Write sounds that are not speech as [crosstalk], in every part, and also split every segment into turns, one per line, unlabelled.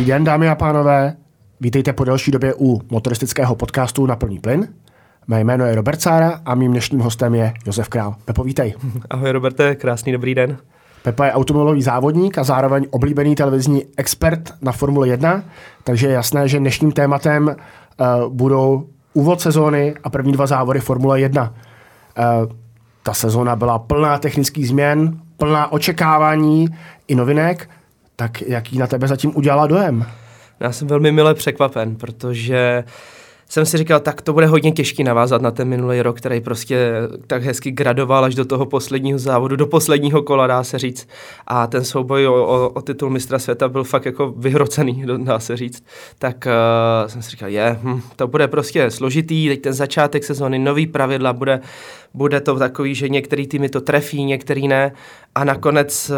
Dobrý den, dámy a pánové. Vítejte po delší době u motoristického podcastu Na plný plyn. Mé jméno je Robert Sára a mým dnešním hostem je Josef Král. Pepo, vítej.
Ahoj Roberte, krásný dobrý den.
Pepa je automobilový závodník a zároveň oblíbený televizní expert na Formule 1, takže je jasné, že dnešním tématem uh, budou úvod sezóny a první dva závody Formule 1. Uh, ta sezóna byla plná technických změn, plná očekávání i novinek, tak jaký na tebe zatím udělala dojem?
Já jsem velmi milé překvapen, protože jsem si říkal, tak to bude hodně těžký navázat na ten minulý rok, který prostě tak hezky gradoval až do toho posledního závodu, do posledního kola, dá se říct. A ten souboj o, o, o titul mistra světa byl fakt jako vyhrocený, dá se říct. Tak uh, jsem si říkal, je, hm, to bude prostě složitý, teď ten začátek sezóny, nový pravidla, bude, bude to takový, že některý týmy to trefí, některý ne. A nakonec eh,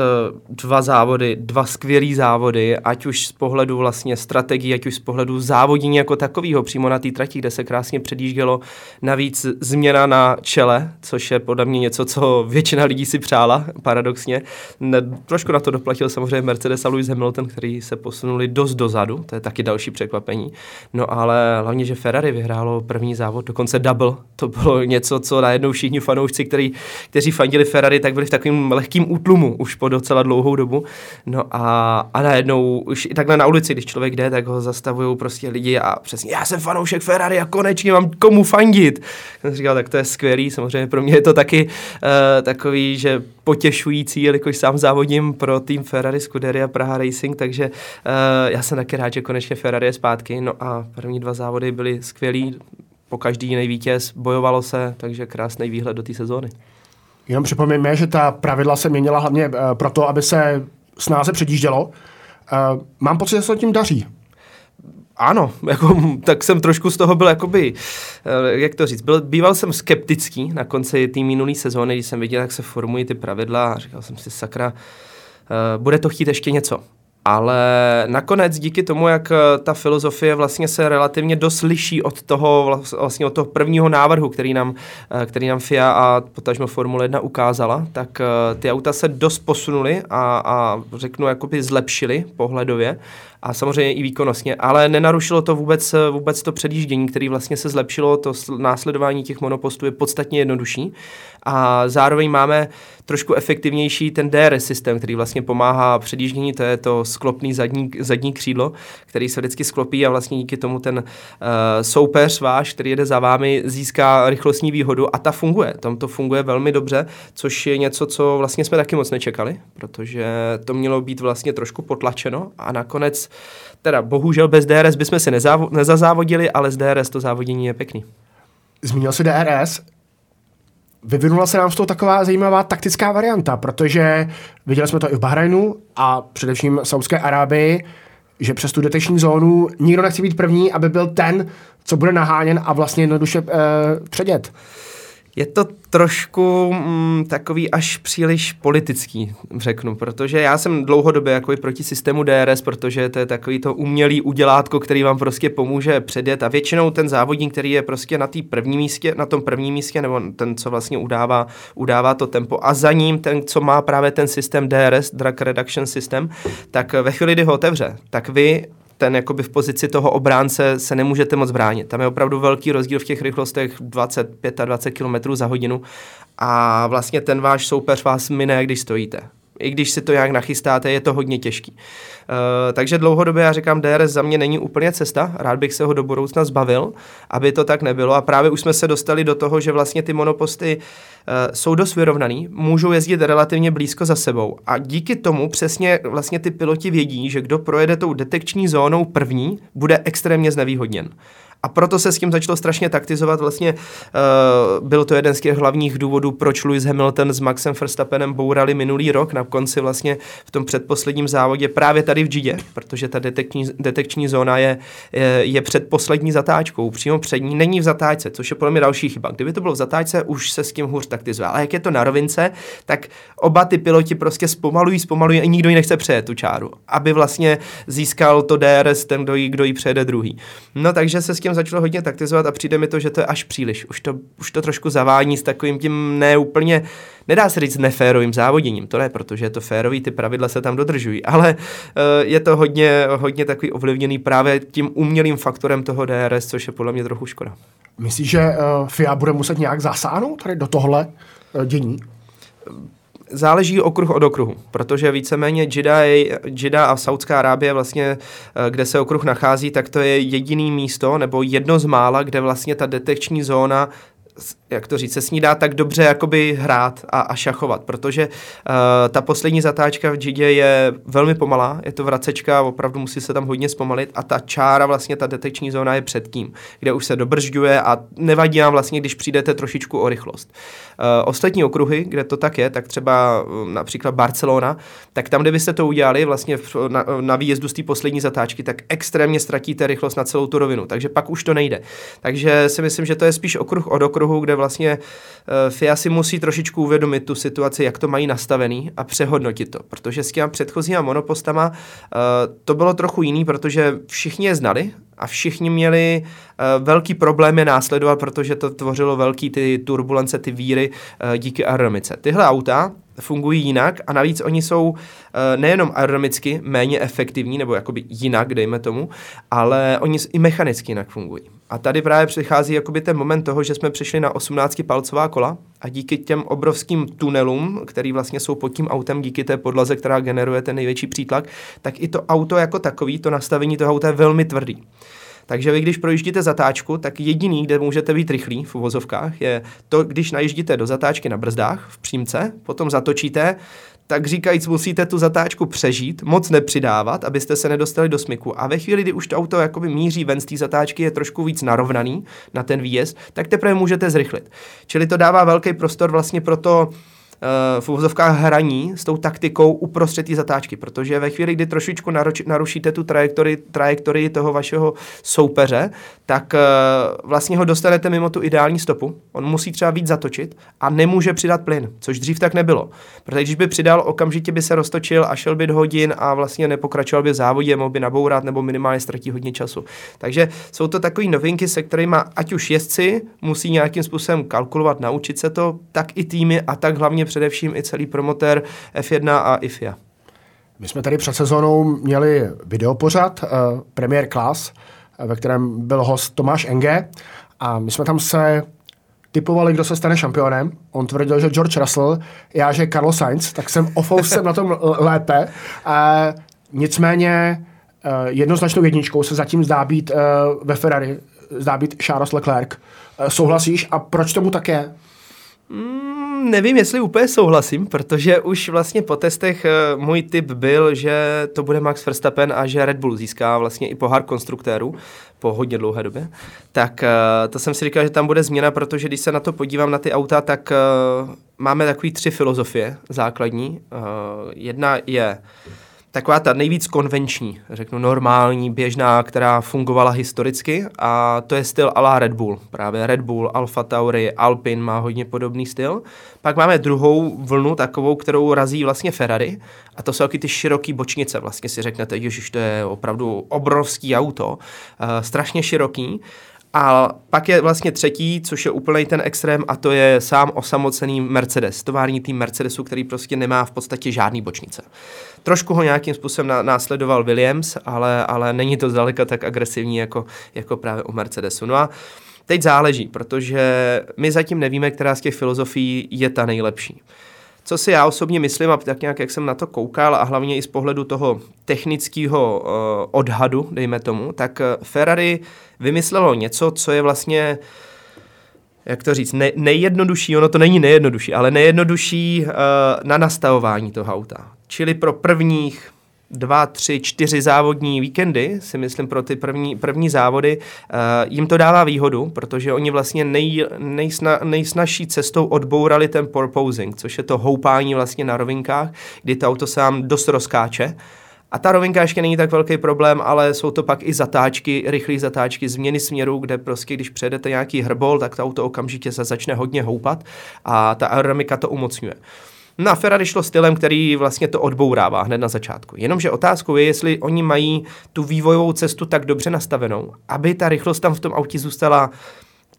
dva závody, dva skvělý závody, ať už z pohledu vlastně strategii, ať už z pohledu závodění jako takového přímo na té trati, kde se krásně předjíždělo. Navíc změna na čele, což je podle mě něco, co většina lidí si přála, paradoxně. Ne, trošku na to doplatil samozřejmě Mercedes a Lewis Hamilton, který se posunuli dost dozadu, to je taky další překvapení. No ale hlavně, že Ferrari vyhrálo první závod, dokonce double, to bylo něco, co najednou všichni fanoušci, který, kteří fandili Ferrari, tak byli v takovém lehkém útlumu už po docela dlouhou dobu. No a, a najednou už i takhle na ulici, když člověk jde, tak ho zastavují prostě lidi a přesně, já jsem fanoušek Ferrari a konečně mám komu fandit. Jsem říkal, tak to je skvělý, samozřejmě pro mě je to taky uh, takový, že potěšující, jelikož sám závodím pro tým Ferrari Scuderia Praha Racing, takže uh, já jsem taky rád, že konečně Ferrari je zpátky. No a první dva závody byly skvělý, po každý jiný vítěz, bojovalo se, takže krásný výhled do té sezóny.
Jenom připomeňme, že ta pravidla se měnila hlavně uh, proto, aby se snáze předjíždělo. Uh, mám pocit, že se tím daří.
Ano, jako, tak jsem trošku z toho byl jakoby, eh, jak to říct, byl, býval jsem skeptický na konci té minulé sezóny, když jsem viděl, jak se formují ty pravidla a říkal jsem si, sakra, bude to chtít ještě něco. Ale nakonec díky tomu, jak eh, ta filozofie vlastně se relativně dost liší od toho, vlastně od toho prvního návrhu, který nám, eh, který nám FIA a potažmo Formule 1 ukázala, tak eh, ty auta se dost posunuly a, a řeknu, jakoby zlepšily pohledově a samozřejmě i výkonnostně, ale nenarušilo to vůbec, vůbec to předjíždění, který vlastně se zlepšilo, to následování těch monopostů je podstatně jednodušší. A zároveň máme trošku efektivnější ten DRS systém, který vlastně pomáhá předjíždění, to je to sklopný zadní, zadní křídlo, který se vždycky sklopí a vlastně díky tomu ten uh, soupeř váš, který jede za vámi, získá rychlostní výhodu a ta funguje. Tam to funguje velmi dobře, což je něco, co vlastně jsme taky moc nečekali, protože to mělo být vlastně trošku potlačeno a nakonec teda bohužel bez DRS bychom se nezávo- nezazávodili, ale z DRS to závodění je pěkný.
Zmínil si DRS, vyvinula se nám z toho taková zajímavá taktická varianta, protože viděli jsme to i v Bahrajnu a především v Saudské Arábii, že přes tu deteční zónu nikdo nechce být první, aby byl ten, co bude naháněn a vlastně jednoduše e, předět.
Je to trošku mm, takový až příliš politický, řeknu, protože já jsem dlouhodobě jako i proti systému DRS, protože to je takový to umělý udělátko, který vám prostě pomůže předjet. A většinou ten závodník, který je prostě na první místě, na tom prvním místě, nebo ten, co vlastně udává, udává to tempo a za ním ten, co má právě ten systém DRS, Drug Reduction System, tak ve chvíli, kdy ho otevře, tak vy ten jakoby v pozici toho obránce se nemůžete moc bránit. Tam je opravdu velký rozdíl v těch rychlostech 25 a 20 km za hodinu a vlastně ten váš soupeř vás mine, když stojíte. I když si to nějak nachystáte, je to hodně těžký. Uh, takže dlouhodobě já říkám, DRS za mě není úplně cesta, rád bych se ho do budoucna zbavil, aby to tak nebylo. A právě už jsme se dostali do toho, že vlastně ty monoposty uh, jsou dost vyrovnaný, můžou jezdit relativně blízko za sebou. A díky tomu přesně vlastně ty piloti vědí, že kdo projede tou detekční zónou první, bude extrémně znevýhodněn. A proto se s tím začalo strašně taktizovat. Vlastně uh, byl to jeden z těch hlavních důvodů, proč Lewis Hamilton s Maxem Verstappenem bourali minulý rok na konci vlastně v tom předposledním závodě právě tady v Gidě, protože ta detekční, detekční zóna je, je, je před poslední zatáčkou, přímo před ní není v zatáčce, což je podle mě další chyba. Kdyby to bylo v zatáčce, už se s tím hůř taktizuje. Ale jak je to na rovince, tak oba ty piloti prostě zpomalují, zpomalují a nikdo ji nechce přejet tu čáru, aby vlastně získal to DRS ten, kdo ji, kdo ji přejede druhý. No takže se s tím tím začalo hodně taktizovat a přijde mi to, že to je až příliš. Už to, už to trošku zavání s takovým tím neúplně, nedá se říct neférovým závoděním. To ne, protože je to férový, ty pravidla se tam dodržují, ale uh, je to hodně, hodně takový ovlivněný právě tím umělým faktorem toho DRS, což je podle mě trochu škoda.
Myslíš, že uh, FIA bude muset nějak zasáhnout tady do tohle uh, dění?
Záleží okruh od okruhu, protože víceméně Jeddah a Saudská Arábie vlastně, eh, kde se okruh nachází, tak to je jediný místo nebo jedno z mála, kde vlastně ta detekční zóna jak to říct, se s ní dá tak dobře jakoby hrát a, a šachovat, protože uh, ta poslední zatáčka v Jidě je velmi pomalá, je to vracečka, opravdu musí se tam hodně zpomalit a ta čára, vlastně ta detekční zóna je před tím, kde už se dobržďuje a nevadí vám vlastně, když přijdete trošičku o rychlost. Uh, ostatní okruhy, kde to tak je, tak třeba uh, například Barcelona, tak tam, kde byste to udělali vlastně v, na, na výjezdu z té poslední zatáčky, tak extrémně ztratíte rychlost na celou tu rovinu, takže pak už to nejde. Takže si myslím, že to je spíš okruh od okruhu, kde vlastně uh, FIA si musí trošičku uvědomit tu situaci, jak to mají nastavený a přehodnotit to, protože s těma předchozíma monopostama uh, to bylo trochu jiný, protože všichni je znali a všichni měli uh, velký problém je následovat, protože to tvořilo velký ty turbulence, ty víry díky aerodynamice. Tyhle auta fungují jinak a navíc oni jsou nejenom aerodynamicky méně efektivní, nebo jakoby jinak, dejme tomu, ale oni i mechanicky jinak fungují. A tady právě přichází jakoby ten moment toho, že jsme přišli na 18 palcová kola a díky těm obrovským tunelům, který vlastně jsou pod tím autem, díky té podlaze, která generuje ten největší přítlak, tak i to auto jako takový, to nastavení toho auta je velmi tvrdý. Takže vy, když projíždíte zatáčku, tak jediný, kde můžete být rychlí v uvozovkách, je to, když najíždíte do zatáčky na brzdách v přímce, potom zatočíte, tak říkajíc musíte tu zatáčku přežít, moc nepřidávat, abyste se nedostali do smyku. A ve chvíli, kdy už to auto jakoby míří ven z té zatáčky, je trošku víc narovnaný na ten výjezd, tak teprve můžete zrychlit. Čili to dává velký prostor vlastně pro to, v uvozovkách hraní s tou taktikou uprostřed té zatáčky, protože ve chvíli, kdy trošičku narušíte tu trajektorii, trajektorii toho vašeho soupeře, tak uh, vlastně ho dostanete mimo tu ideální stopu. On musí třeba víc zatočit a nemůže přidat plyn, což dřív tak nebylo. Protože když by přidal, okamžitě by se roztočil a šel by do hodin a vlastně nepokračoval by v závodě, mohl by nabourat nebo minimálně ztratí hodně času. Takže jsou to takové novinky, se kterými ať už jezdci musí nějakým způsobem kalkulovat, naučit se to, tak i týmy a tak hlavně především i celý promotér F1 a IFIA.
My jsme tady před sezónou měli videopořad uh, Premier Class, uh, ve kterém byl host Tomáš Enge a my jsme tam se typovali, kdo se stane šampionem. On tvrdil, že George Russell, já, že Carlos Sainz, tak jsem o jsem na tom lépe. Uh, nicméně jednoznačnou jedničkou se zatím zdá být uh, ve Ferrari, zdá být Charles Leclerc. Uh, souhlasíš a proč tomu tak je?
Mm, nevím, jestli úplně souhlasím, protože už vlastně po testech uh, můj tip byl, že to bude Max Verstappen a že Red Bull získá vlastně i pohár konstruktérů po hodně dlouhé době. Tak uh, to jsem si říkal, že tam bude změna, protože když se na to podívám na ty auta, tak uh, máme takový tři filozofie základní. jedna je taková ta nejvíc konvenční, řeknu normální, běžná, která fungovala historicky a to je styl ala Red Bull. Právě Red Bull, Alfa Tauri, Alpine má hodně podobný styl. Pak máme druhou vlnu, takovou, kterou razí vlastně Ferrari a to jsou taky ty široký bočnice. Vlastně si řeknete, že to je opravdu obrovský auto, uh, strašně široký. A pak je vlastně třetí, což je úplný ten extrém, a to je sám osamocený Mercedes, tovární tým Mercedesu, který prostě nemá v podstatě žádný bočnice. Trošku ho nějakým způsobem následoval Williams, ale, ale není to zdaleka tak agresivní jako, jako právě u Mercedesu. No a teď záleží, protože my zatím nevíme, která z těch filozofií je ta nejlepší. Co si já osobně myslím a tak nějak, jak jsem na to koukal a hlavně i z pohledu toho technického uh, odhadu, dejme tomu, tak uh, Ferrari vymyslelo něco, co je vlastně jak to říct, ne, nejjednodušší, ono to není nejjednodušší, ale nejjednodušší uh, na nastavování toho auta. Čili pro prvních dva, tři, čtyři závodní víkendy, si myslím pro ty první, první závody, uh, jim to dává výhodu, protože oni vlastně nej, nejsna, nejsnažší cestou odbourali ten porposing, což je to houpání vlastně na rovinkách, kdy to auto sám dost rozkáče. A ta rovinka ještě není tak velký problém, ale jsou to pak i zatáčky, rychlé zatáčky, změny směru, kde prostě, když přejedete nějaký hrbol, tak to auto okamžitě se začne hodně houpat a ta aerodynamika to umocňuje. No Ferrari šlo stylem, který vlastně to odbourává hned na začátku. Jenomže otázkou je, jestli oni mají tu vývojovou cestu tak dobře nastavenou, aby ta rychlost tam v tom autě zůstala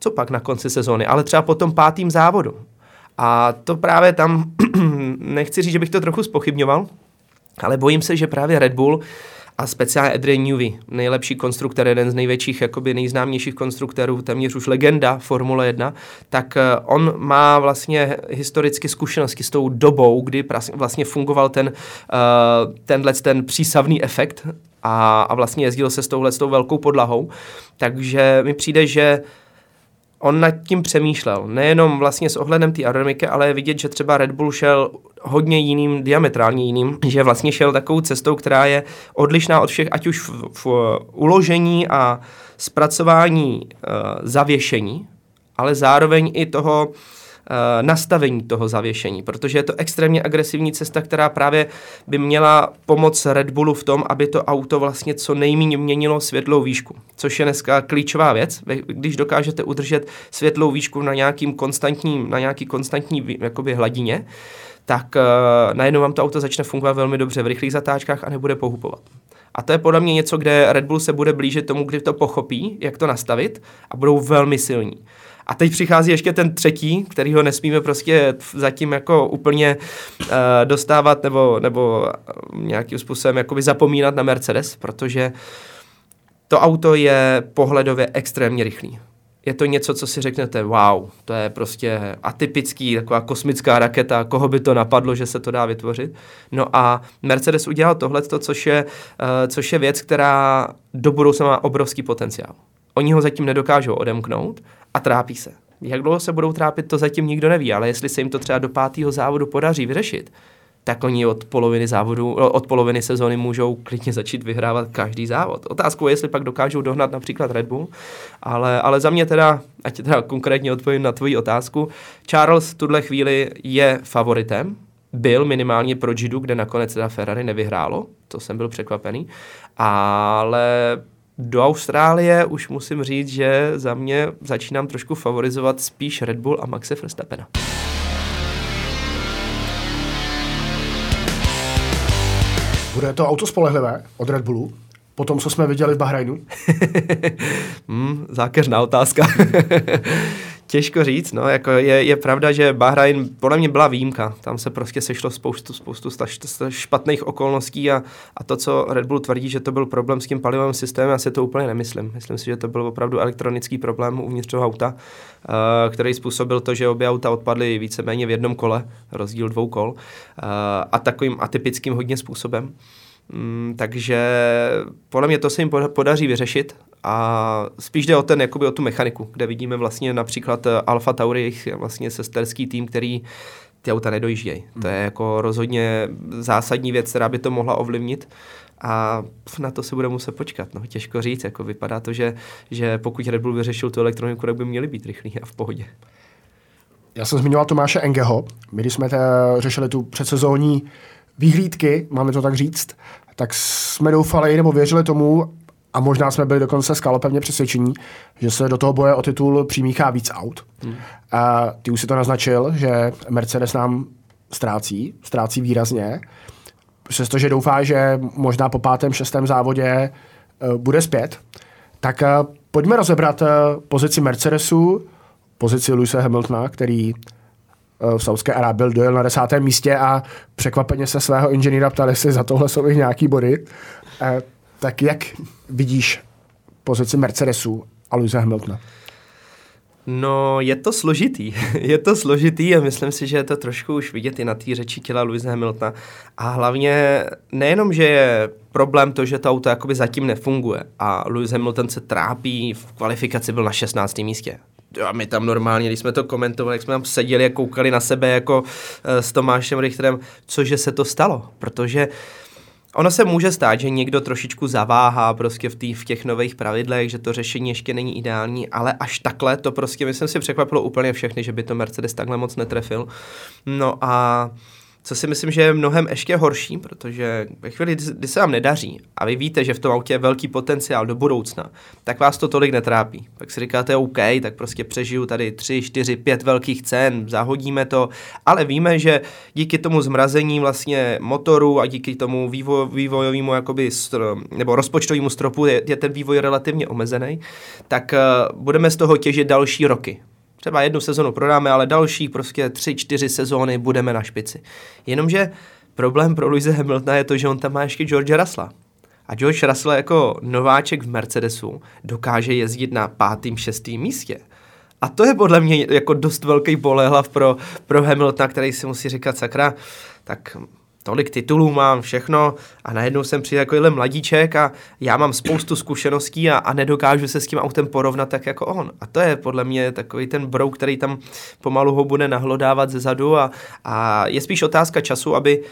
co pak na konci sezóny, ale třeba po tom pátým závodu. A to právě tam, [clears throat] nechci říct, že bych to trochu spochybňoval, ale bojím se, že právě Red Bull a speciálně Adrian Newey, nejlepší konstruktor, jeden z největších, jakoby nejznámějších konstruktorů, téměř už legenda Formule 1, tak eh, on má vlastně historicky zkušenosti s tou dobou, kdy vlastně fungoval ten, uh, tenhle ten přísavný efekt a, a vlastně jezdil se s touhle s tou velkou podlahou. Takže mi přijde, že on nad tím přemýšlel. Nejenom vlastně s ohledem té aerodynamiky, ale je vidět, že třeba Red Bull šel hodně jiným, diametrálně jiným, že vlastně šel takovou cestou, která je odlišná od všech, ať už v, v uložení a zpracování uh, zavěšení, ale zároveň i toho nastavení toho zavěšení, protože je to extrémně agresivní cesta, která právě by měla pomoct Red Bullu v tom, aby to auto vlastně co nejméně měnilo světlou výšku, což je dneska klíčová věc. Když dokážete udržet světlou výšku na nějakým konstantním, na nějaký konstantní jakoby hladině, tak uh, najednou vám to auto začne fungovat velmi dobře v rychlých zatáčkách a nebude pohupovat. A to je podle mě něco, kde Red Bull se bude blížit tomu, kdy to pochopí, jak to nastavit a budou velmi silní. A teď přichází ještě ten třetí, který ho nesmíme prostě zatím jako úplně uh, dostávat nebo, nebo nějakým způsobem jakoby zapomínat na Mercedes, protože to auto je pohledově extrémně rychlý. Je to něco, co si řeknete, wow, to je prostě atypický, taková kosmická raketa, koho by to napadlo, že se to dá vytvořit. No a Mercedes udělal tohle, což je, uh, což je věc, která do budoucna má obrovský potenciál. Oni ho zatím nedokážou odemknout a trápí se. Jak dlouho se budou trápit, to zatím nikdo neví, ale jestli se jim to třeba do pátého závodu podaří vyřešit, tak oni od poloviny závodu, od poloviny sezóny můžou klidně začít vyhrávat každý závod. Otázkou je, jestli pak dokážou dohnat například Red Bull, ale, ale za mě teda, ať teda konkrétně odpovím na tvoji otázku, Charles v tuhle chvíli je favoritem, byl minimálně pro Jidu, kde nakonec teda Ferrari nevyhrálo, to jsem byl překvapený, ale do Austrálie už musím říct, že za mě začínám trošku favorizovat spíš Red Bull a Maxe Verstappena.
Bude to auto spolehlivé od Red Bullu? Po tom, co jsme viděli v Bahrajnu? [laughs]
hmm, zákeřná otázka. [laughs] Těžko říct, no, jako je, je pravda, že Bahrajn podle mě byla výjimka. Tam se prostě sešlo spoustu, spoustu špatných okolností a, a to, co Red Bull tvrdí, že to byl problém s tím palivovým systémem, já si to úplně nemyslím. Myslím si, že to byl opravdu elektronický problém uvnitř toho auta, uh, který způsobil to, že obě auta odpadly víceméně v jednom kole, rozdíl dvou kol, uh, a takovým atypickým hodně způsobem. Mm, takže podle mě to se jim podaří vyřešit a spíš jde o ten, jakoby o tu mechaniku, kde vidíme vlastně například eh, Alfa Tauri, jejich vlastně sesterský tým, který ty auta nedojíždějí. To je jako rozhodně zásadní věc, která by to mohla ovlivnit a na to se bude muset počkat. No, těžko říct, jako vypadá to, že, že pokud Red Bull vyřešil tu elektroniku, tak by měli být rychlí a v pohodě.
Já jsem zmiňoval Tomáše Engeho. My, když jsme řešili tu předsezónní výhlídky, máme to tak říct, tak jsme doufali nebo věřili tomu, a možná jsme byli dokonce skalopevně přesvědčení, že se do toho boje o titul přimíchá víc aut. Hmm. A ty už si to naznačil, že Mercedes nám ztrácí, ztrácí výrazně, přestože doufá, že možná po pátém, šestém závodě uh, bude zpět. Tak uh, pojďme rozebrat uh, pozici Mercedesu, pozici Luise Hamiltona, který v Saudské Arábii dojel na desátém místě a překvapeně se svého inženýra ptali, jestli za tohle jsou i nějaký body. Tak jak vidíš pozici Mercedesu a Luisa Hamiltona?
No, je to složitý. [laughs] je to složitý a myslím si, že je to trošku už vidět i na té řeči těla Luisa Hamiltona. A hlavně nejenom, že je problém to, že to auto jakoby zatím nefunguje a Lewis Hamilton se trápí, v kvalifikaci byl na 16. místě. A my tam normálně, když jsme to komentovali, jak jsme tam seděli a koukali na sebe jako uh, s Tomášem Richterem, cože se to stalo, protože uh, Ono se může stát, že někdo trošičku zaváhá prostě v, tý, v těch nových pravidlech, že to řešení ještě není ideální, ale až takhle to prostě, myslím si, překvapilo úplně všechny, že by to Mercedes takhle moc netrefil. No a co si myslím, že je mnohem ještě horší, protože ve chvíli, kdy se vám nedaří a vy víte, že v tom autě je velký potenciál do budoucna, tak vás to tolik netrápí. Tak si říkáte, OK, tak prostě přežiju tady 3, 4, 5 velkých cen, zahodíme to, ale víme, že díky tomu zmrazení vlastně motoru a díky tomu vývoj, vývojovému jakoby nebo rozpočtovému stropu je, je ten vývoj relativně omezený, tak uh, budeme z toho těžit další roky. Třeba jednu sezonu prodáme, ale další prostě tři, čtyři sezóny budeme na špici. Jenomže problém pro Louise Hamiltona je to, že on tam má ještě George Russella. A George Russell jako nováček v Mercedesu dokáže jezdit na pátým, šestým místě. A to je podle mě jako dost velký polehlav pro, pro Hamiltona, který si musí říkat, sakra, tak tolik titulů mám, všechno a najednou jsem přijde takovýhle mladíček a já mám spoustu zkušeností a, a nedokážu se s tím autem porovnat tak jako on. A to je podle mě takový ten brou, který tam pomalu ho bude nahlodávat ze zadu a, a je spíš otázka času, aby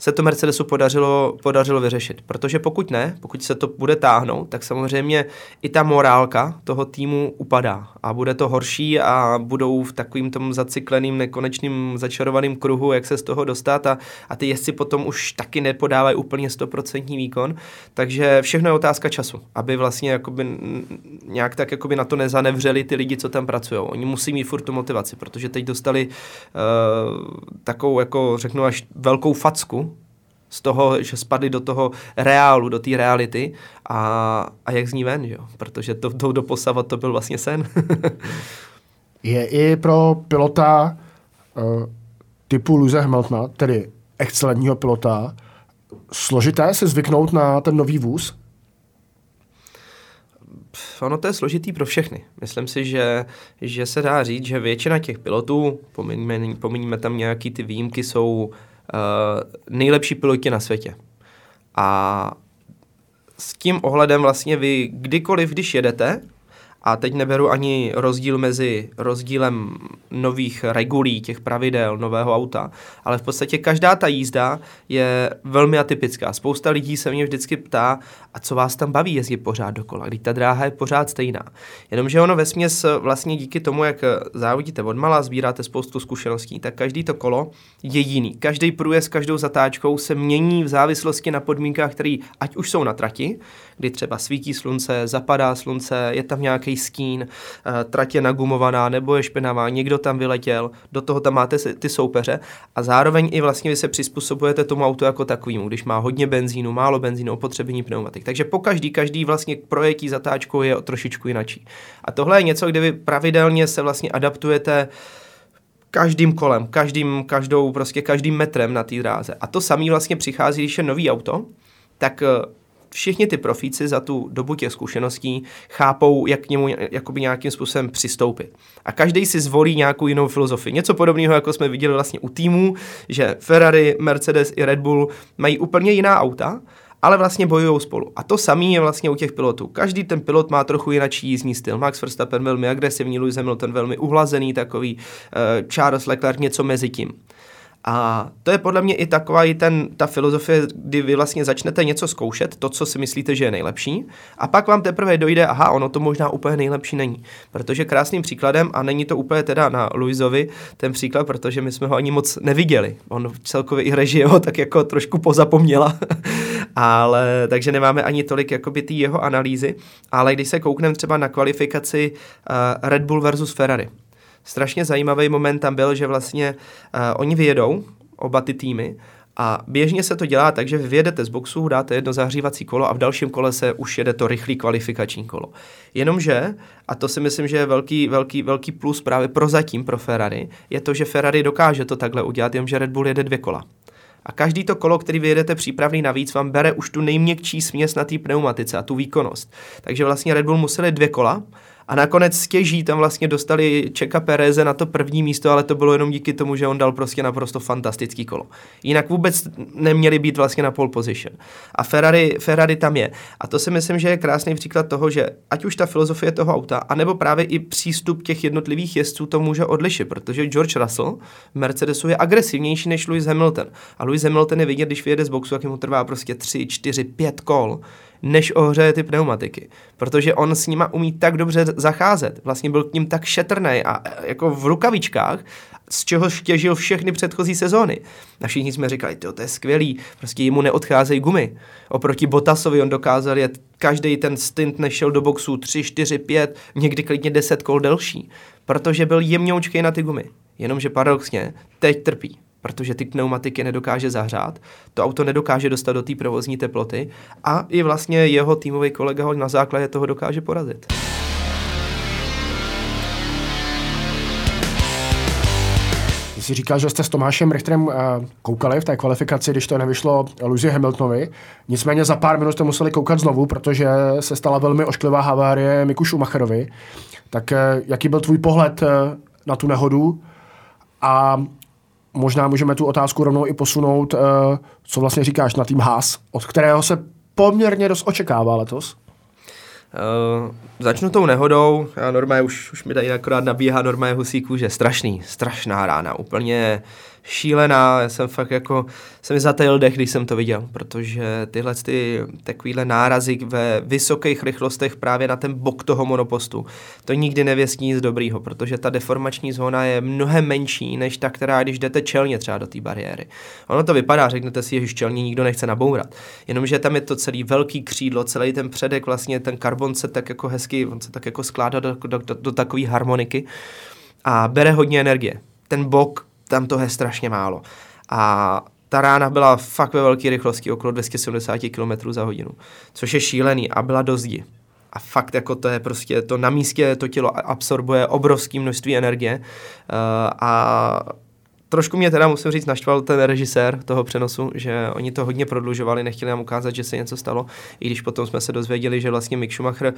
se to Mercedesu podařilo, podařilo vyřešit. Protože pokud ne, pokud se to bude táhnout, tak samozřejmě i ta morálka toho týmu upadá a bude to horší a budou v takovým tom zacykleným, nekonečným, začarovaným kruhu, jak se z toho dostat a, a ty jezdci potom už taky nepodávají úplně 100% výkon. Takže všechno je otázka času, aby vlastně jakoby nějak tak jakoby na to nezanevřeli ty lidi, co tam pracují. Oni musí mít furt tu motivaci, protože teď dostali uh, takovou, jako řeknu až velkou facku z toho, že spadli do toho reálu, do té reality a, a jak z ní ven, jo? protože to, to doposavat to byl vlastně sen. [laughs]
je i pro pilota uh, typu Luze Hamiltona, tedy excelentního pilota, složité se zvyknout na ten nový vůz?
Ono to je složitý pro všechny. Myslím si, že, že se dá říct, že většina těch pilotů, pominíme, pominíme tam nějaký ty výjimky, jsou uh, nejlepší piloti na světě. A s tím ohledem vlastně vy kdykoliv, když jedete, a teď neberu ani rozdíl mezi rozdílem nových regulí, těch pravidel, nového auta, ale v podstatě každá ta jízda je velmi atypická. Spousta lidí se mě vždycky ptá, a co vás tam baví jezdit pořád dokola, když ta dráha je pořád stejná. Jenomže ono ve směs vlastně díky tomu, jak závodíte od mala, sbíráte spoustu zkušeností, tak každý to kolo je jiný. Každý průjezd s každou zatáčkou se mění v závislosti na podmínkách, které ať už jsou na trati, kdy třeba svítí slunce, zapadá slunce, je tam nějaký skín, eh, trať je nagumovaná nebo je špinavá, někdo tam vyletěl, do toho tam máte ty soupeře a zároveň i vlastně vy se přizpůsobujete tomu autu jako takovému, když má hodně benzínu, málo benzínu, opotřebení pneumatik. Takže po každý, každý vlastně projetí zatáčkou je trošičku jinačí. A tohle je něco, kde vy pravidelně se vlastně adaptujete každým kolem, každým, každou, prostě každým metrem na té dráze. A to samý vlastně přichází, když je nový auto, tak eh, všichni ty profíci za tu dobu těch zkušeností chápou, jak k němu jakoby nějakým způsobem přistoupit. A každý si zvolí nějakou jinou filozofii. Něco podobného, jako jsme viděli vlastně u týmů, že Ferrari, Mercedes i Red Bull mají úplně jiná auta, ale vlastně bojují spolu. A to samé je vlastně u těch pilotů. Každý ten pilot má trochu jiný jízdní styl. Max Verstappen velmi agresivní, Lewis Hamilton velmi uhlazený, takový uh, Charles Leclerc něco mezi tím. A to je podle mě i taková i ten, ta filozofie, kdy vy vlastně začnete něco zkoušet, to, co si myslíte, že je nejlepší, a pak vám teprve dojde, aha, ono to možná úplně nejlepší není. Protože krásným příkladem, a není to úplně teda na Luizovi ten příklad, protože my jsme ho ani moc neviděli. On celkově i režie ho tak jako trošku pozapomněla, [laughs] ale takže nemáme ani tolik jakoby ty jeho analýzy, ale když se koukneme třeba na kvalifikaci uh, Red Bull versus Ferrari, strašně zajímavý moment tam byl, že vlastně uh, oni vyjedou, oba ty týmy, a běžně se to dělá tak, že vy vyjedete z boxu, dáte jedno zahřívací kolo a v dalším kole se už jede to rychlý kvalifikační kolo. Jenomže, a to si myslím, že je velký, velký, velký plus právě pro zatím pro Ferrari, je to, že Ferrari dokáže to takhle udělat, jenomže Red Bull jede dvě kola. A každý to kolo, který vyjedete přípravný navíc, vám bere už tu nejměkčí směs na té pneumatice a tu výkonnost. Takže vlastně Red Bull museli dvě kola a nakonec stěží tam vlastně dostali Čeka Pereze na to první místo, ale to bylo jenom díky tomu, že on dal prostě naprosto fantastický kolo. Jinak vůbec neměli být vlastně na pole position. A Ferrari, Ferrari tam je. A to si myslím, že je krásný příklad toho, že ať už ta filozofie toho auta, anebo právě i přístup těch jednotlivých jezdců to může odlišit, protože George Russell v Mercedesu je agresivnější než Lewis Hamilton. A Lewis Hamilton je vidět, když vyjede z boxu, jak mu trvá prostě 3, 4, 5 kol než ohřeje ty pneumatiky. Protože on s nima umí tak dobře zacházet. Vlastně byl k ním tak šetrný a jako v rukavičkách z čeho těžil všechny předchozí sezóny. A všichni jsme říkali, to je skvělý, prostě jemu neodcházejí gumy. Oproti Botasovi on dokázal jet každý ten stint nešel do boxu 3, 4, 5, někdy klidně 10 kol delší, protože byl jemňoučkej na ty gumy. Jenomže paradoxně teď trpí, protože ty pneumatiky nedokáže zahřát, to auto nedokáže dostat do té provozní teploty a i vlastně jeho týmový kolega ho na základě toho dokáže porazit.
Jsi říkal, že jste s Tomášem Richterem uh, koukali v té kvalifikaci, když to nevyšlo Luzi Hamiltonovi. Nicméně za pár minut jste museli koukat znovu, protože se stala velmi ošklivá havárie Miku Schumacherovi. Tak uh, jaký byl tvůj pohled uh, na tu nehodu? A možná můžeme tu otázku rovnou i posunout, uh, co vlastně říkáš na tým Haas, od kterého se poměrně dost očekává letos.
Uh, začnu tou nehodou, normálně už, už mi tady akorát nabíhá normálně husíků, že strašný, strašná rána, úplně šílená, já jsem fakt jako, jsem mi zatajil dech, když jsem to viděl, protože tyhle ty takovýhle nárazy ve vysokých rychlostech právě na ten bok toho monopostu, to nikdy nevěstí nic dobrýho, protože ta deformační zóna je mnohem menší, než ta, která když jdete čelně třeba do té bariéry. Ono to vypadá, řeknete si, že čelně nikdo nechce nabourat, jenomže tam je to celý velký křídlo, celý ten předek, vlastně ten karbon se tak jako hezky, on se tak jako skládá do, do, do, do takové harmoniky a bere hodně energie. Ten bok tam toho je strašně málo. A ta rána byla fakt ve velké rychlosti, okolo 270 km za hodinu, což je šílený a byla do zdi. A fakt jako to je prostě, to na místě to tělo absorbuje obrovské množství energie uh, a Trošku mě teda, musím říct, naštval ten režisér toho přenosu, že oni to hodně prodlužovali, nechtěli nám ukázat, že se něco stalo, i když potom jsme se dozvěděli, že vlastně Mick Schumacher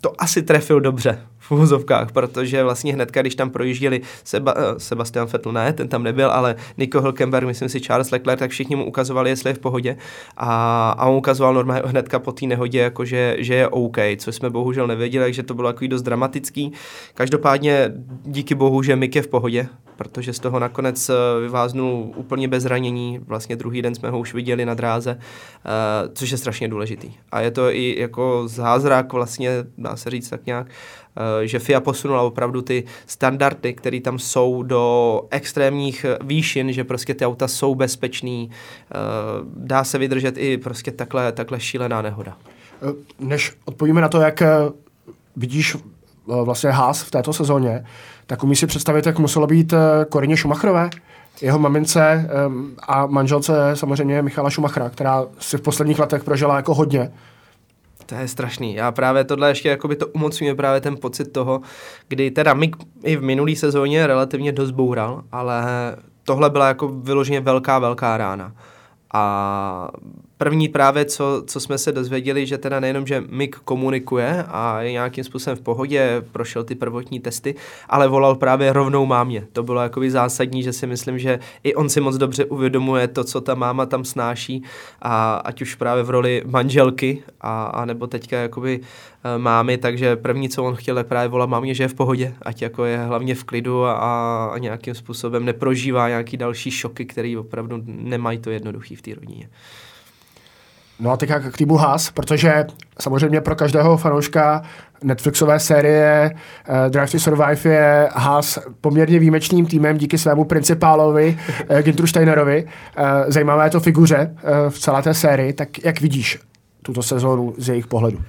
to asi trefil dobře v úzovkách, protože vlastně hnedka, když tam projížděli Seba, uh, Sebastian Vettel, ne, ten tam nebyl, ale Nico Hülkenberg, myslím si Charles Leclerc, tak všichni mu ukazovali, jestli je v pohodě a, a on ukazoval normálně hnedka po té nehodě, jako že, že je OK, což jsme bohužel nevěděli, takže to bylo jako dost dramatický. Každopádně díky bohu, že Mick je v pohodě, protože z toho nakonec eh, vyváznul úplně bez ranění. Vlastně druhý den jsme ho už viděli na dráze, eh, což je strašně důležitý. A je to i jako zázrak vlastně, dá se říct tak nějak, eh, že FIA posunula opravdu ty standardy, které tam jsou do extrémních výšin, že prostě ty auta jsou bezpečný, dá se vydržet i prostě takhle, takhle šílená nehoda.
Než odpovíme na to, jak vidíš vlastně Haas v této sezóně, tak umí si představit, jak muselo být Korině eh, Schumacherové, jeho mamince a manželce samozřejmě Michala Schumachera, která si v posledních letech prožila jako hodně.
To je strašný. Já právě tohle ještě jakoby to umocňuje právě ten pocit toho, kdy teda Mick i v minulý sezóně relativně dost boural, ale tohle byla jako vyloženě velká, velká rána. A První právě, co, co jsme se dozvěděli, že teda nejenom, že Mick komunikuje a je nějakým způsobem v pohodě, prošel ty prvotní testy, ale volal právě rovnou mámě. To bylo jakoby zásadní, že si myslím, že i on si moc dobře uvědomuje to, co ta máma tam snáší a ať už právě v roli manželky a, a nebo teďka jakoby e, mámy, takže první, co on chtěl, tak právě volal mámě, že je v pohodě, ať jako je hlavně v klidu a, a nějakým způsobem neprožívá nějaký další šoky, které opravdu nemají to jednoduchý v té rodině.
No a teď k týmu Haas, protože samozřejmě pro každého fanouška Netflixové série uh, Drive to Survive je Haas poměrně výjimečným týmem díky svému principálovi uh, Gintru Steinerovi. Uh, zajímavé to figuře uh, v celé té sérii. Tak jak vidíš tuto sezónu z jejich pohledu? Uh,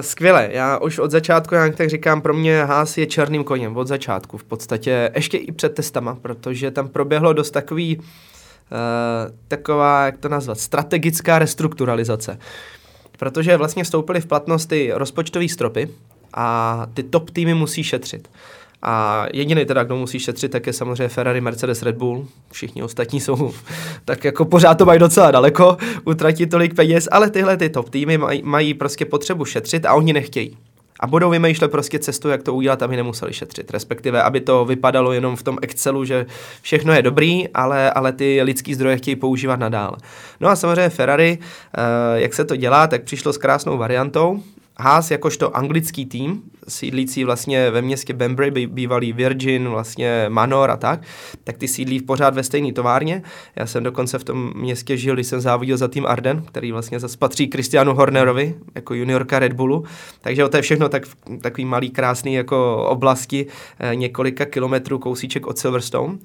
skvěle, já už od začátku, jak tak říkám, pro mě Haas je černým koněm, od začátku v podstatě, ještě i před testama, protože tam proběhlo dost takový uh, taková, jak to nazvat, strategická restrukturalizace. Protože vlastně vstoupily v platnost ty rozpočtové stropy a ty top týmy musí šetřit. A jediný teda, kdo musí šetřit, tak je samozřejmě Ferrari, Mercedes, Red Bull. Všichni ostatní jsou [laughs] tak jako pořád to mají docela daleko, utratit tolik peněz, ale tyhle ty top týmy mají, mají prostě potřebu šetřit a oni nechtějí a budou vymýšlet prostě cestu, jak to udělat, aby nemuseli šetřit. Respektive, aby to vypadalo jenom v tom Excelu, že všechno je dobrý, ale, ale ty lidský zdroje chtějí používat nadále. No a samozřejmě Ferrari, eh, jak se to dělá, tak přišlo s krásnou variantou, Haas jakožto anglický tým, sídlící vlastně ve městě Bembry, bývalý Virgin, vlastně Manor a tak, tak ty sídlí pořád ve stejné továrně. Já jsem dokonce v tom městě žil, když jsem závodil za tým Arden, který vlastně zase patří Christianu Hornerovi, jako juniorka Red Bullu. Takže to je všechno tak, takový malý, krásný jako oblasti, eh, několika kilometrů kousíček od Silverstone.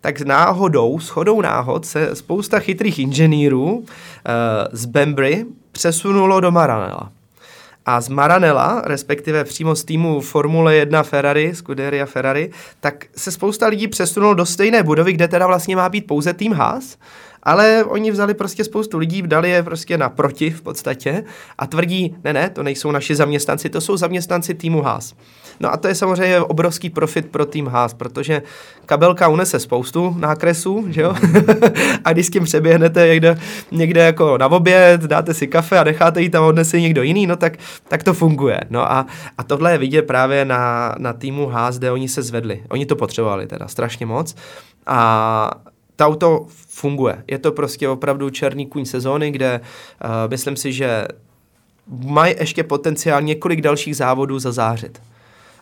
Tak náhodou, shodou náhod se spousta chytrých inženýrů eh, z Bembry přesunulo do Maranela. A z Maranela, respektive přímo z týmu Formule 1 Ferrari, Scuderia Ferrari, tak se spousta lidí přesunulo do stejné budovy, kde teda vlastně má být pouze tým Haas ale oni vzali prostě spoustu lidí, dali je prostě naproti v podstatě a tvrdí, ne, ne, to nejsou naši zaměstnanci, to jsou zaměstnanci týmu Haas. No a to je samozřejmě obrovský profit pro tým Haas, protože kabelka unese spoustu nákresů, že jo? [laughs] a když s tím přeběhnete někde, někde jako na oběd, dáte si kafe a necháte jí tam odnese někdo jiný, no tak, tak to funguje. No a, a tohle je vidět právě na, na týmu Haas, kde oni se zvedli. Oni to potřebovali teda strašně moc. A to auto funguje. Je to prostě opravdu černý kůň sezóny, kde uh, myslím si, že mají ještě potenciál několik dalších závodů zazářit.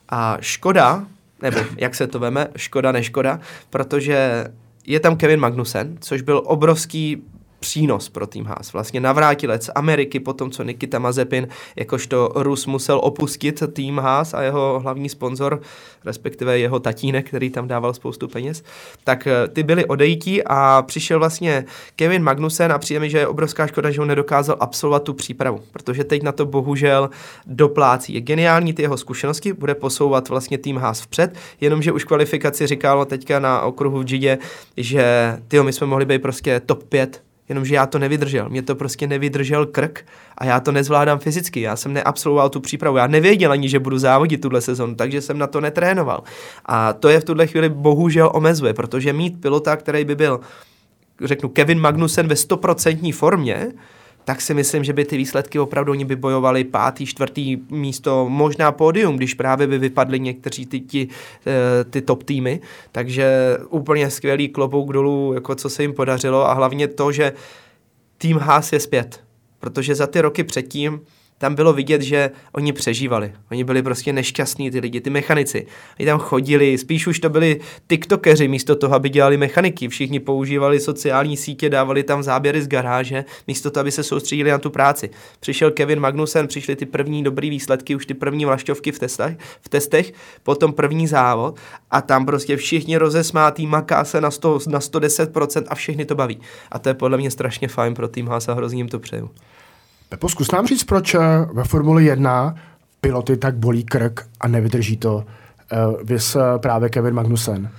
A škoda, nebo [laughs] jak se to veme, škoda, neškoda, protože je tam Kevin Magnussen, což byl obrovský přínos pro tým Haas. Vlastně navrátilec Ameriky po tom, co Nikita Mazepin jakožto Rus musel opustit tým Haas a jeho hlavní sponzor, respektive jeho tatínek, který tam dával spoustu peněz, tak eh, ty byli odejítí a přišel vlastně Kevin Magnussen a přijde mi, že je obrovská škoda, že on nedokázal absolvovat tu přípravu, protože teď na to bohužel doplácí. Je geniální ty jeho zkušenosti, bude posouvat vlastně tým Haas vpřed, jenomže už kvalifikaci říkalo teďka na okruhu v Gidě, že tyjo, my jsme mohli být prostě top 5 jenomže já to nevydržel. Mě to prostě nevydržel krk a já to nezvládám fyzicky. Já jsem neabsolvoval tu přípravu. Já nevěděl ani, že budu závodit tuhle sezonu, takže jsem na to netrénoval. A to je v tuhle chvíli bohužel omezuje, protože mít pilota, který by byl, řeknu, Kevin Magnussen ve 100% formě, tak si myslím, že by ty výsledky opravdu oni by bojovali pátý, čtvrtý místo, možná pódium, když právě by vypadli někteří ty, ty, eh, ty top týmy. Takže úplně skvělý klobouk dolů, jako co se jim podařilo a hlavně to, že tým Haas je zpět. Protože za ty roky předtím tam bylo vidět, že oni přežívali. Oni byli prostě nešťastní, ty lidi, ty mechanici. Oni tam chodili, spíš už to byli tiktokeři místo toho, aby dělali mechaniky. Všichni používali sociální sítě, dávali tam záběry z garáže, místo toho, aby se soustředili na tu práci. Přišel Kevin Magnussen, přišly ty první dobrý výsledky, už ty první vlašťovky v testech, v testech potom první závod a tam prostě všichni rozesmátý, maká se na, 100, na 110% a všechny to baví. A to je podle mě strašně fajn pro tým Haas a hrozně jim to přeju.
Pepo, zkus nám říct, proč eh, ve Formuli 1 piloty tak bolí krk a nevydrží to. Uh, vys uh, právě Kevin Magnussen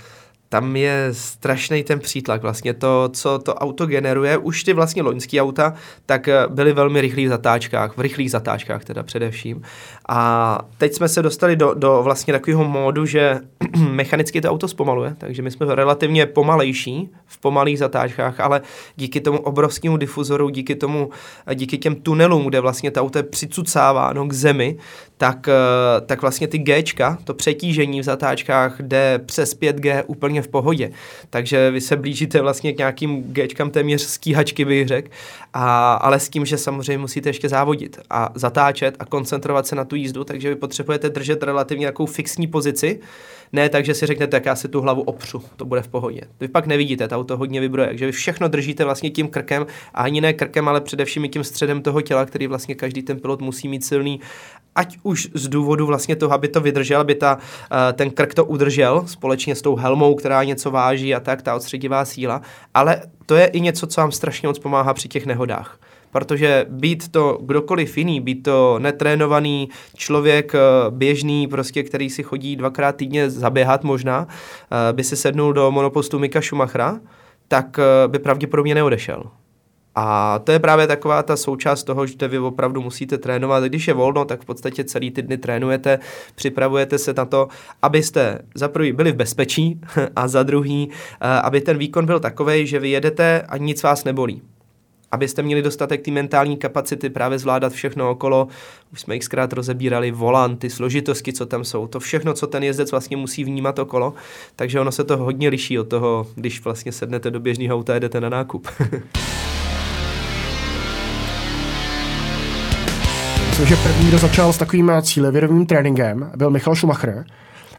tam je strašný ten přítlak. Vlastně to, co to auto generuje, už ty vlastně loňský auta, tak eh, byly velmi rychlých zatáčkách, v rychlých zatáčkách teda především. A teď jsme se dostali do, do vlastně takového módu, že [clears throat] mechanicky to auto zpomaluje, takže my jsme relativně pomalejší v pomalých zatáčkách, ale díky tomu obrovskému difuzoru, díky tomu, díky těm tunelům, kde vlastně to auto je přicucáváno k zemi, tak, eh, tak vlastně ty Gčka, to přetížení v zatáčkách jde přes 5G úplně v pohodě. Takže vy se blížíte vlastně k nějakým Gčkám téměř stíhačky, bych řekl, a, ale s tím, že samozřejmě musíte ještě závodit a zatáčet a koncentrovat se na tu jízdu, takže vy potřebujete držet relativně nějakou fixní pozici, ne tak, že si řeknete, tak já si tu hlavu opřu, to bude v pohodě. Vy pak nevidíte, to auto hodně vybroje, takže vy všechno držíte vlastně tím krkem a ani ne krkem, ale především i tím středem toho těla, který vlastně každý ten pilot musí mít silný ať už z důvodu vlastně toho, aby to vydržel, aby ta, eh, ten krk to udržel společně s tou helmou, která něco váží a tak, ta odstředivá síla, ale to je i něco, co vám strašně moc pomáhá při těch nehodách protože být to kdokoliv jiný, být to netrénovaný člověk, eh, běžný, prostě, který si chodí dvakrát týdně zaběhat možná, eh, by si sednul do monopostu Mika Schumachera, tak by pravděpodobně neodešel. A to je právě taková ta součást toho, že vy opravdu musíte trénovat. Když je volno, tak v podstatě celý ty dny trénujete, připravujete se na to, abyste za prvý byli v bezpečí [laughs] a za druhý, eh, aby ten výkon byl takový, že vy jedete a nic vás nebolí abyste měli dostatek té mentální kapacity právě zvládat všechno okolo. Už jsme xkrát rozebírali volant, ty složitosti, co tam jsou, to všechno, co ten jezdec vlastně musí vnímat okolo, takže ono se to hodně liší od toho, když vlastně sednete do běžného auta a jdete na nákup. [laughs]
Myslím, že první, kdo začal s takovým cílevědomým tréninkem, byl Michal Schumacher.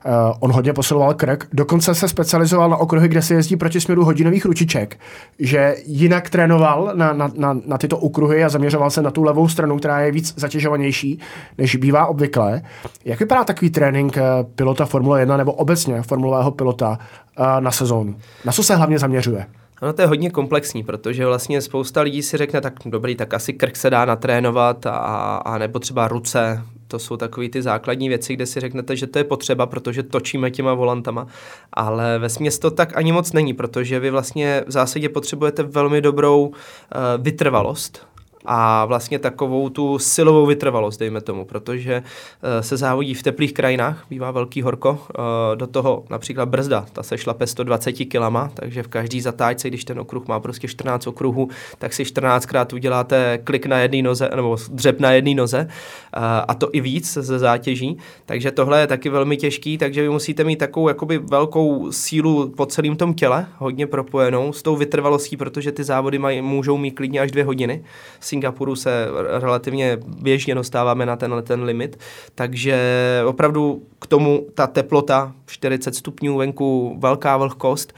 Uh, on hodně posiloval krk, dokonce se specializoval na okruhy, kde se jezdí proti směru hodinových ručiček, že jinak trénoval na, na, na, na tyto okruhy a zaměřoval se na tu levou stranu, která je víc zatěžovanější, než bývá obvykle. Jak vypadá takový trénink eh, pilota Formule 1 nebo obecně formulového pilota uh, na sezónu? Na co se hlavně zaměřuje?
Ono to je hodně komplexní, protože vlastně spousta lidí si řekne, tak dobrý, tak asi krk se dá natrénovat a, a nebo třeba ruce, to jsou takové ty základní věci, kde si řeknete, že to je potřeba, protože točíme těma volantama, ale ve směs to tak ani moc není, protože vy vlastně v zásadě potřebujete velmi dobrou uh, vytrvalost, a vlastně takovou tu silovou vytrvalost, dejme tomu, protože uh, se závodí v teplých krajinách, bývá velký horko, uh, do toho například brzda, ta se šlape 120 kilama, takže v každý zatáčce, když ten okruh má prostě 14 okruhů, tak si 14krát uděláte klik na jedné noze, nebo dřep na jedné noze, uh, a to i víc ze zátěží, takže tohle je taky velmi těžký, takže vy musíte mít takovou jakoby velkou sílu po celém tom těle, hodně propojenou s tou vytrvalostí, protože ty závody maj, můžou mít klidně až dvě hodiny. Singapuru se relativně běžně dostáváme na tenhle ten limit, takže opravdu k tomu ta teplota 40 stupňů venku, velká vlhkost,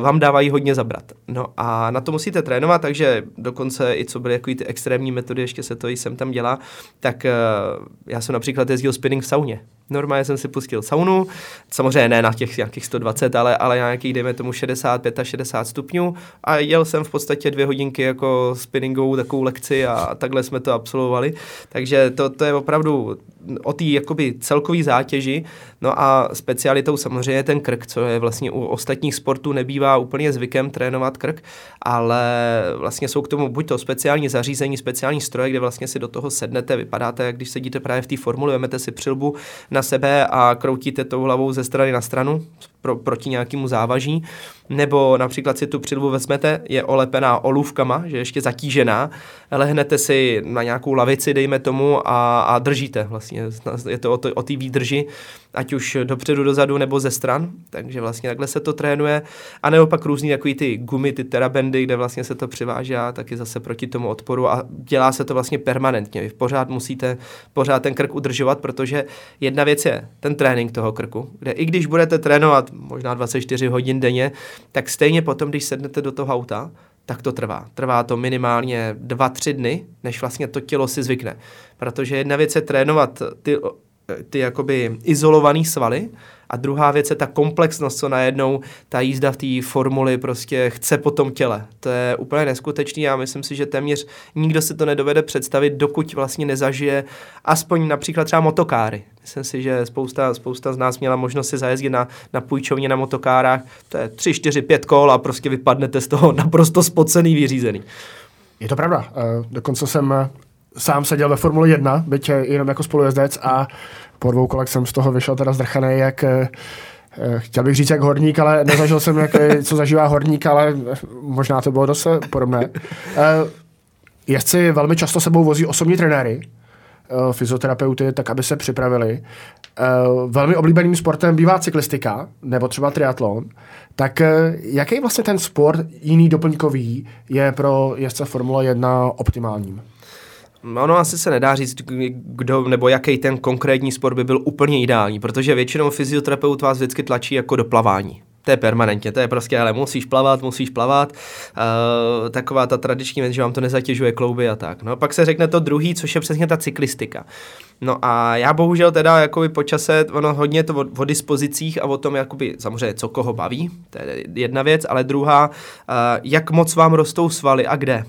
vám dávají hodně zabrat. No a na to musíte trénovat, takže dokonce i co byly jako ty extrémní metody, ještě se to i sem tam dělá, tak uh, já jsem například jezdil spinning v sauně. Normálně jsem si pustil saunu, samozřejmě ne na těch nějakých 120, ale, ale nějakých, dejme tomu 65 a 60 stupňů a jel jsem v podstatě dvě hodinky jako spinningovou takovou lekci a takhle jsme to absolvovali. Takže to, to je opravdu o té jakoby celkový zátěži, no a specialitou samozřejmě je ten krk, co je vlastně u ostatních sportů nebývá úplně zvykem trénovat krk, ale vlastně jsou k tomu buď to speciální zařízení, speciální stroje, kde vlastně si do toho sednete, vypadáte, jak když sedíte právě v té formuli, vemete si přilbu na sebe a kroutíte tou hlavou ze strany na stranu pro, proti nějakému závaží, nebo například si tu přilbu vezmete, je olepená olůvkama, že je ještě zatížená, lehnete si na nějakou lavici, dejme tomu, a, a držíte vlastně. Je to o, to, o té výdrži, ať už dopředu, dozadu nebo ze stran, takže vlastně takhle se to trénuje. A nebo pak různý takový ty gumy, ty terabendy, kde vlastně se to přiváží a taky zase proti tomu odporu a dělá se to vlastně permanentně. Vy pořád musíte pořád ten krk udržovat, protože jedna věc je ten trénink toho krku, kde i když budete trénovat možná 24 hodin denně, tak stejně potom, když sednete do toho auta, tak to trvá. Trvá to minimálně 2-3 dny, než vlastně to tělo si zvykne. Protože jedna věc je trénovat ty, ty jakoby izolované svaly a druhá věc je ta komplexnost, co najednou ta jízda v té formuli prostě chce po tom těle. To je úplně neskutečný Já myslím si, že téměř nikdo si to nedovede představit, dokud vlastně nezažije aspoň například třeba motokáry. Myslím si, že spousta, spousta z nás měla možnost si zajezdit na, na půjčovně na motokárách. To je 3, 4, 5 kol a prostě vypadnete z toho [laughs] naprosto spocený, vyřízený.
Je to pravda. Uh, dokonce jsem eh, sám seděl ve Formule 1, byť jenom jako spolujezdec a po dvou kolech jsem z toho vyšel teda zdrchaný, jak eh, chtěl bych říct jak horník, ale nezažil jsem, jak, co zažívá horník, ale možná to bylo dost podobné. Jezdci velmi často sebou vozí osobní trenéry, fyzioterapeuty, tak aby se připravili. Velmi oblíbeným sportem bývá cyklistika, nebo třeba triatlon. Tak jaký vlastně ten sport, jiný doplňkový, je pro jezdce Formule 1 optimálním?
Ono asi se nedá říct, kdo nebo jaký ten konkrétní sport by byl úplně ideální, protože většinou fyzioterapeut vás vždycky tlačí jako do plavání. To je permanentně, to je prostě, ale musíš plavat, musíš plavat. Uh, taková ta tradiční věc, že vám to nezatěžuje klouby a tak. No, pak se řekne to druhý, což je přesně ta cyklistika. No a já bohužel teda jakoby po čase, ono hodně to o, o dispozicích a o tom, jakoby, samozřejmě, co koho baví, to je jedna věc, ale druhá, uh, jak moc vám rostou svaly a kde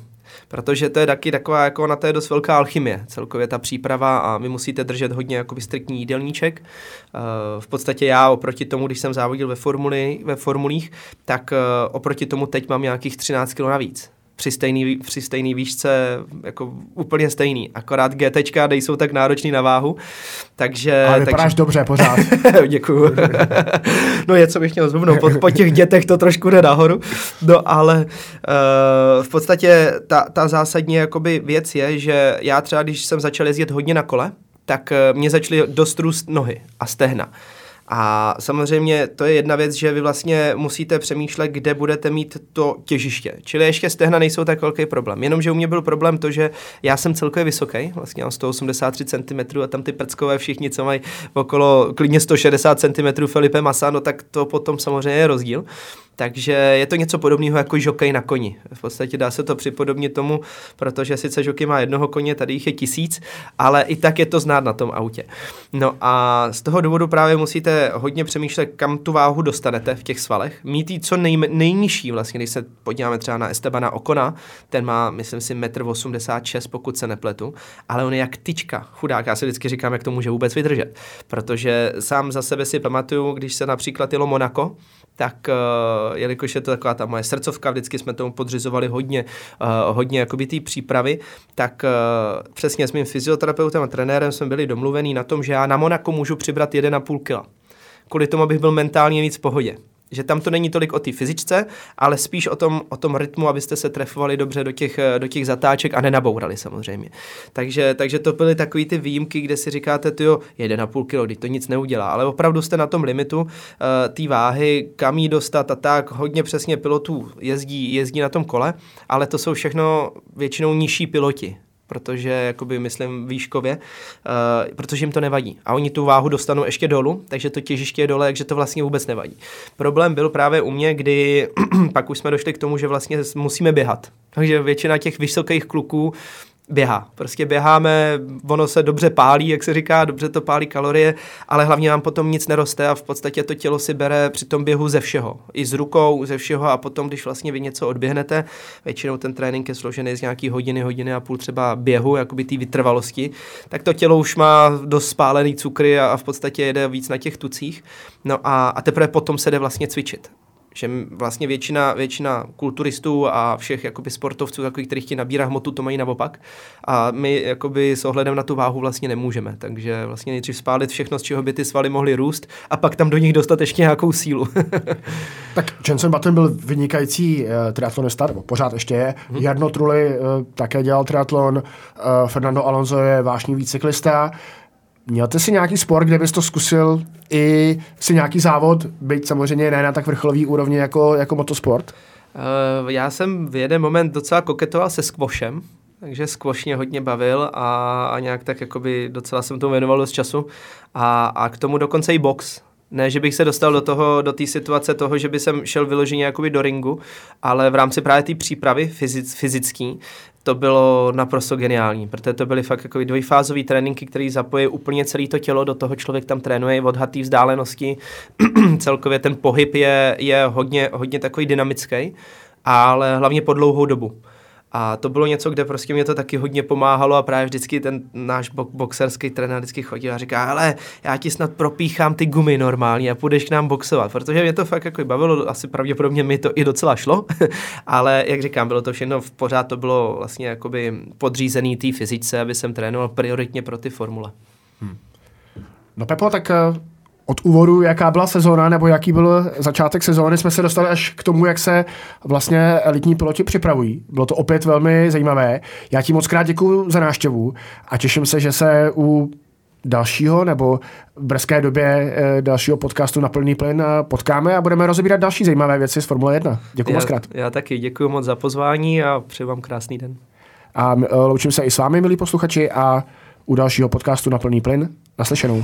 protože to je taky taková, jako na je dost velká alchymie, celkově ta příprava a vy musíte držet hodně jako striktní jídelníček. Uh, v podstatě já oproti tomu, když jsem závodil ve, formuli, ve formulích, tak uh, oproti tomu teď mám nějakých 13 kg navíc při stejný, při stejný výšce jako úplně stejný. Akorát GTčka nejsou tak náročný na váhu, takže...
Ale vypadáš takže... dobře pořád. [laughs]
Děkuju. no je, co bych měl zhubnout, po, po těch dětech to trošku jde nahoru. No ale uh, v podstatě ta, ta zásadní jakoby věc je, že já třeba, když jsem začal jezdit hodně na kole, tak uh, mě začaly dost růst nohy a stehna. A samozřejmě to je jedna věc, že vy vlastně musíte přemýšlet, kde budete mít to těžiště. Čili ještě stehna nejsou tak velký problém. Jenomže u mě byl problém to, že já jsem celkově vysoký, vlastně mám 183 cm a tam ty prckové všichni, co mají okolo klidně 160 cm Felipe Massa, no tak to potom samozřejmě je rozdíl. Takže je to něco podobného jako žokej na koni. V podstatě dá se to připodobnit tomu, protože sice žokej má jednoho koně, tady jich je tisíc, ale i tak je to znát na tom autě. No a z toho důvodu právě musíte hodně přemýšlet, kam tu váhu dostanete v těch svalech. Mít ji co nej, nejnižší, vlastně, když se podíváme třeba na Estebana Okona, ten má, myslím si, 1,86 m, pokud se nepletu, ale on je jak tyčka, chudák. Já si vždycky říkám, jak to může vůbec vydržet. Protože sám za sebe si pamatuju, když se například jelo Monako, tak uh, jelikož je to taková ta moje srdcovka, vždycky jsme tomu podřizovali hodně, uh, hodně jakoby té přípravy, tak uh, přesně s mým fyzioterapeutem a trenérem jsme byli domluvení na tom, že já na Monako můžu přibrat 1,5 kg. Kvůli tomu, abych byl mentálně víc v pohodě že tam to není tolik o té fyzičce, ale spíš o tom, o tom rytmu, abyste se trefovali dobře do těch, do těch zatáček a nenabourali samozřejmě. Takže, takže to byly takové ty výjimky, kde si říkáte, jo, 1,5 kg, kdy to nic neudělá, ale opravdu jste na tom limitu uh, té váhy, kam jí dostat a tak, hodně přesně pilotů jezdí, jezdí na tom kole, ale to jsou všechno většinou nižší piloti, protože, jakoby, myslím, výškově, uh, protože jim to nevadí. A oni tu váhu dostanou ještě dolů, takže to těžiště je dole, takže to vlastně vůbec nevadí. Problém byl právě u mě, kdy [clears throat] pak už jsme došli k tomu, že vlastně musíme běhat. Takže většina těch vysokých kluků běhá. Prostě běháme, ono se dobře pálí, jak se říká, dobře to pálí kalorie, ale hlavně nám potom nic neroste a v podstatě to tělo si bere při tom běhu ze všeho. I z rukou, ze všeho a potom, když vlastně vy něco odběhnete, většinou ten trénink je složený z nějaký hodiny, hodiny a půl třeba běhu, jakoby té vytrvalosti, tak to tělo už má dost spálený cukry a, a v podstatě jede víc na těch tucích. No a, a teprve potom se jde vlastně cvičit že vlastně většina, většina kulturistů a všech jakoby sportovců, takový, kterých ti nabírá hmotu, to mají naopak. A my jakoby s ohledem na tu váhu vlastně nemůžeme. Takže vlastně nejdřív spálit všechno, z čeho by ty svaly mohly růst a pak tam do nich dostat ještě nějakou sílu. [laughs]
tak Jenson Button byl vynikající uh, triatlonista, nebo pořád ještě je. Hmm. Jarno Trulli uh, také dělal triatlon, uh, Fernando Alonso je vášnivý cyklista. Měl jsi nějaký sport, kde bys to zkusil i si nějaký závod, byť samozřejmě ne na tak vrcholový úrovni jako, jako motosport?
Uh, já jsem v jeden moment docela koketoval se squashem, takže squash mě hodně bavil a, a nějak tak jakoby docela jsem tomu věnoval dost času a, a k tomu dokonce i box. Ne, že bych se dostal do toho, do té situace toho, že by jsem šel vyloženě jakoby do ringu, ale v rámci právě té přípravy fyzic, fyzický, to bylo naprosto geniální, protože to byly fakt jako dvojfázové tréninky, které zapojí úplně celé to tělo, do toho člověk tam trénuje odhatý vzdálenosti, [clears throat] celkově ten pohyb je, je hodně, hodně takový dynamický, ale hlavně po dlouhou dobu. A to bylo něco, kde prostě mě to taky hodně pomáhalo a právě vždycky ten náš bo- boxerský trenér vždycky chodil a říká, ale já ti snad propíchám ty gumy normálně a půjdeš k nám boxovat, protože mě to fakt jako bavilo, asi pravděpodobně mi to i docela šlo, [laughs] ale jak říkám, bylo to všechno v pořád, to bylo vlastně jakoby podřízený té fyzice, aby jsem trénoval prioritně pro ty formule. Hmm.
No Pepo, tak eh, od úvodu, jaká byla sezóna nebo jaký byl začátek sezóny, jsme se dostali až k tomu, jak se vlastně elitní piloti připravují. Bylo to opět velmi zajímavé. Já ti moc krát děkuji za návštěvu a těším se, že se u dalšího nebo v brzké době eh, dalšího podcastu na plný plyn eh, potkáme a budeme rozebírat další zajímavé věci z Formule 1. Děkuji moc krát.
Já taky děkuji moc za pozvání a přeji vám krásný den.
A eh, loučím se i s vámi, milí posluchači, a u dalšího podcastu na plný plyn. Naslyšenou.